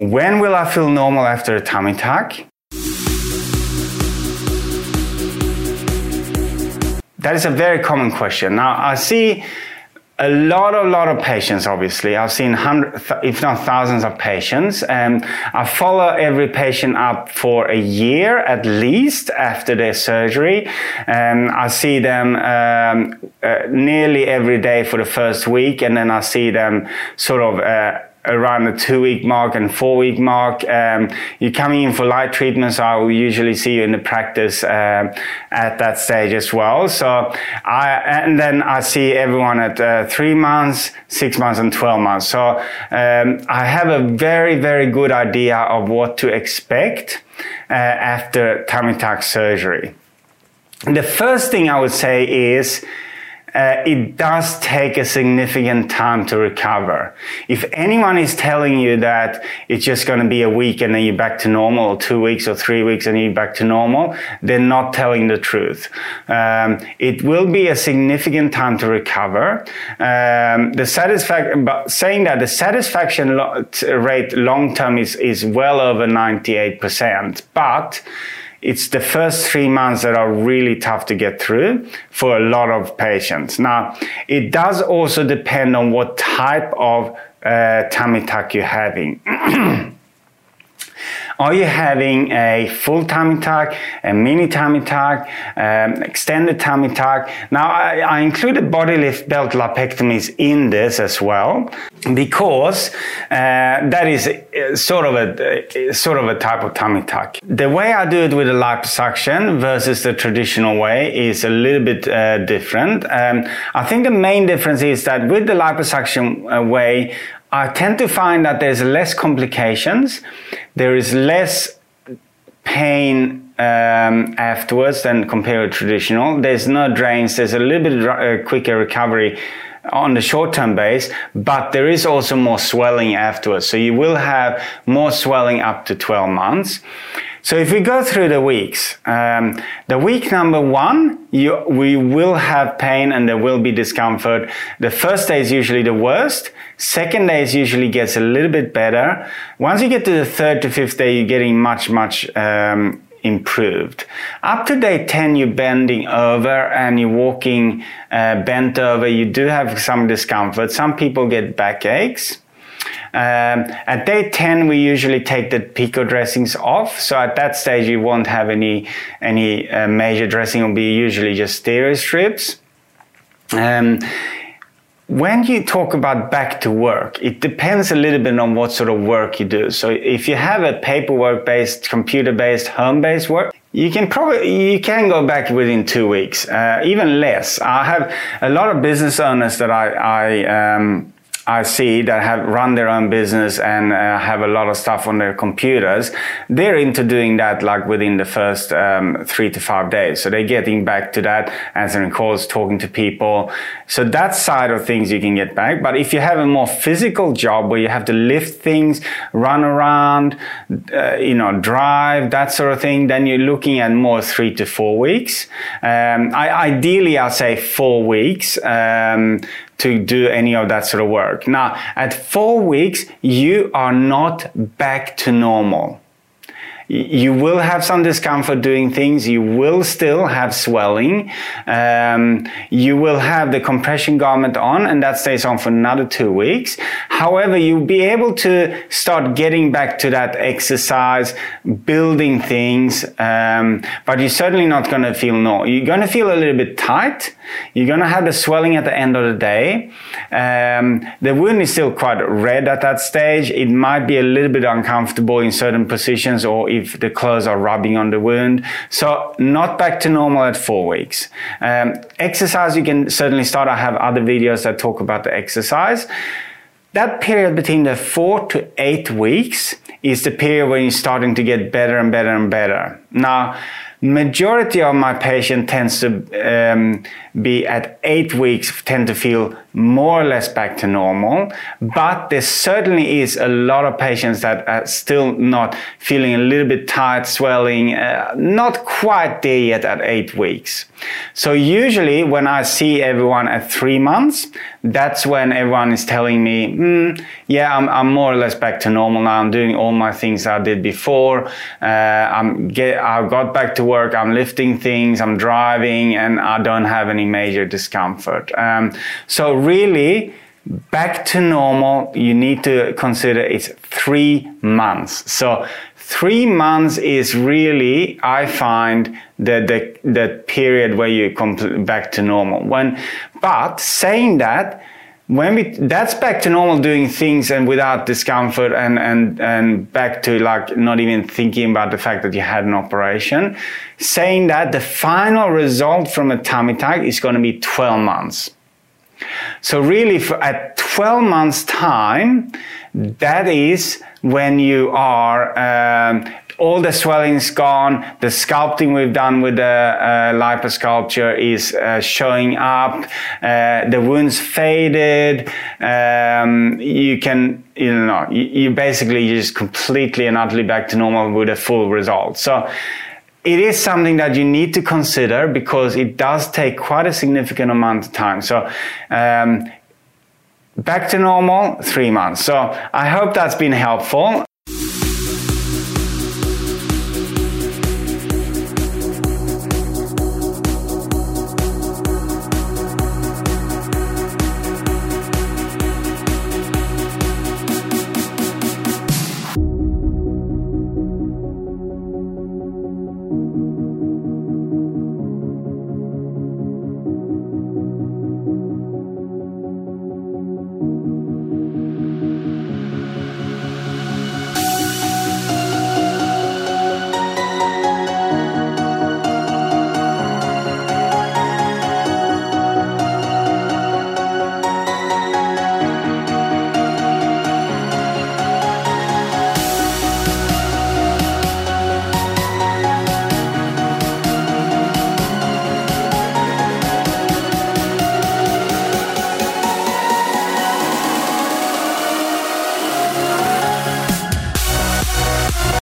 When will I feel normal after a tummy tuck? That is a very common question. Now, I see a lot, a lot of patients, obviously. I've seen hundreds, if not thousands of patients. And I follow every patient up for a year at least after their surgery. And I see them um, uh, nearly every day for the first week. And then I see them sort of uh, around the two week mark and four week mark. Um, you're coming in for light treatments. I will usually see you in the practice uh, at that stage as well. So I, and then I see everyone at uh, three months, six months and 12 months. So um, I have a very, very good idea of what to expect uh, after tummy tuck surgery. The first thing I would say is, uh, it does take a significant time to recover. If anyone is telling you that it's just going to be a week and then you're back to normal, or two weeks or three weeks and you're back to normal, they're not telling the truth. Um, it will be a significant time to recover. Um, the satisfaction, but saying that the satisfaction lo- rate long term is, is well over 98%, but it's the first three months that are really tough to get through for a lot of patients. Now, it does also depend on what type of uh, tummy tuck you're having. Are you having a full tummy tuck, a mini tummy tuck, um, extended tummy tuck? Now, I, I included body lift belt lipectomies in this as well because uh, that is uh, sort of a uh, sort of a type of tummy tuck. The way I do it with a liposuction versus the traditional way is a little bit uh, different. Um, I think the main difference is that with the liposuction uh, way, I tend to find that there's less complications, there is less pain um, afterwards than compared to traditional. There's no drains, there's a little bit uh, quicker recovery on the short term base, but there is also more swelling afterwards. So you will have more swelling up to 12 months. So if we go through the weeks, um, the week number one, you, we will have pain and there will be discomfort. The first day is usually the worst. Second day is usually gets a little bit better. Once you get to the third to fifth day, you're getting much, much, um, improved. Up to day 10, you're bending over and you're walking uh, bent over. You do have some discomfort. Some people get backaches. Um, at day 10, we usually take the PICO dressings off. So at that stage, you won't have any, any uh, major dressing. It'll be usually just Steri-Strips. Um, when you talk about back to work, it depends a little bit on what sort of work you do. So if you have a paperwork based, computer based, home based work, you can probably you can go back within two weeks, uh, even less. I have a lot of business owners that I, I um, I see that have run their own business and uh, have a lot of stuff on their computers, they're into doing that like within the first um, three to five days. So they're getting back to that, answering calls, talking to people. So that side of things you can get back. But if you have a more physical job where you have to lift things, run around, uh, you know, drive, that sort of thing, then you're looking at more three to four weeks. Um, I, ideally, I'll say four weeks. Um, to do any of that sort of work. Now, at four weeks, you are not back to normal you will have some discomfort doing things. You will still have swelling. Um, you will have the compression garment on, and that stays on for another two weeks. However, you'll be able to start getting back to that exercise, building things, um, but you're certainly not going to feel no. You're going to feel a little bit tight. You're going to have the swelling at the end of the day. Um, the wound is still quite red at that stage. It might be a little bit uncomfortable in certain positions or if the clothes are rubbing on the wound. So not back to normal at four weeks. Um, exercise, you can certainly start. I have other videos that talk about the exercise. That period between the four to eight weeks is the period when you're starting to get better and better and better. Now, majority of my patient tends to um, be at eight weeks tend to feel more or less back to normal, but there certainly is a lot of patients that are still not feeling a little bit tired, swelling, uh, not quite there yet at eight weeks. So usually when I see everyone at three months, that's when everyone is telling me, mm, yeah, I'm, I'm, more or less back to normal now. I'm doing all my things I did before. Uh, I'm get, I got back to work. I'm lifting things. I'm driving and I don't have any major discomfort. Um, so really, back to normal, you need to consider it's three months. So three months is really, I find, the, the, the period where you come back to normal. When, but saying that, when we that's back to normal doing things and without discomfort and and and back to like not even thinking about the fact that you had an operation. Saying that the final result from a tummy tuck is going to be 12 months. So really for, at 12 months time that is when you are um, all the swelling's gone. The sculpting we've done with the uh, liposculpture is uh, showing up. Uh, the wounds faded. Um, you can, you know, you, you basically just completely and utterly back to normal with a full result. So it is something that you need to consider because it does take quite a significant amount of time. So, um, back to normal, three months. So I hope that's been helpful.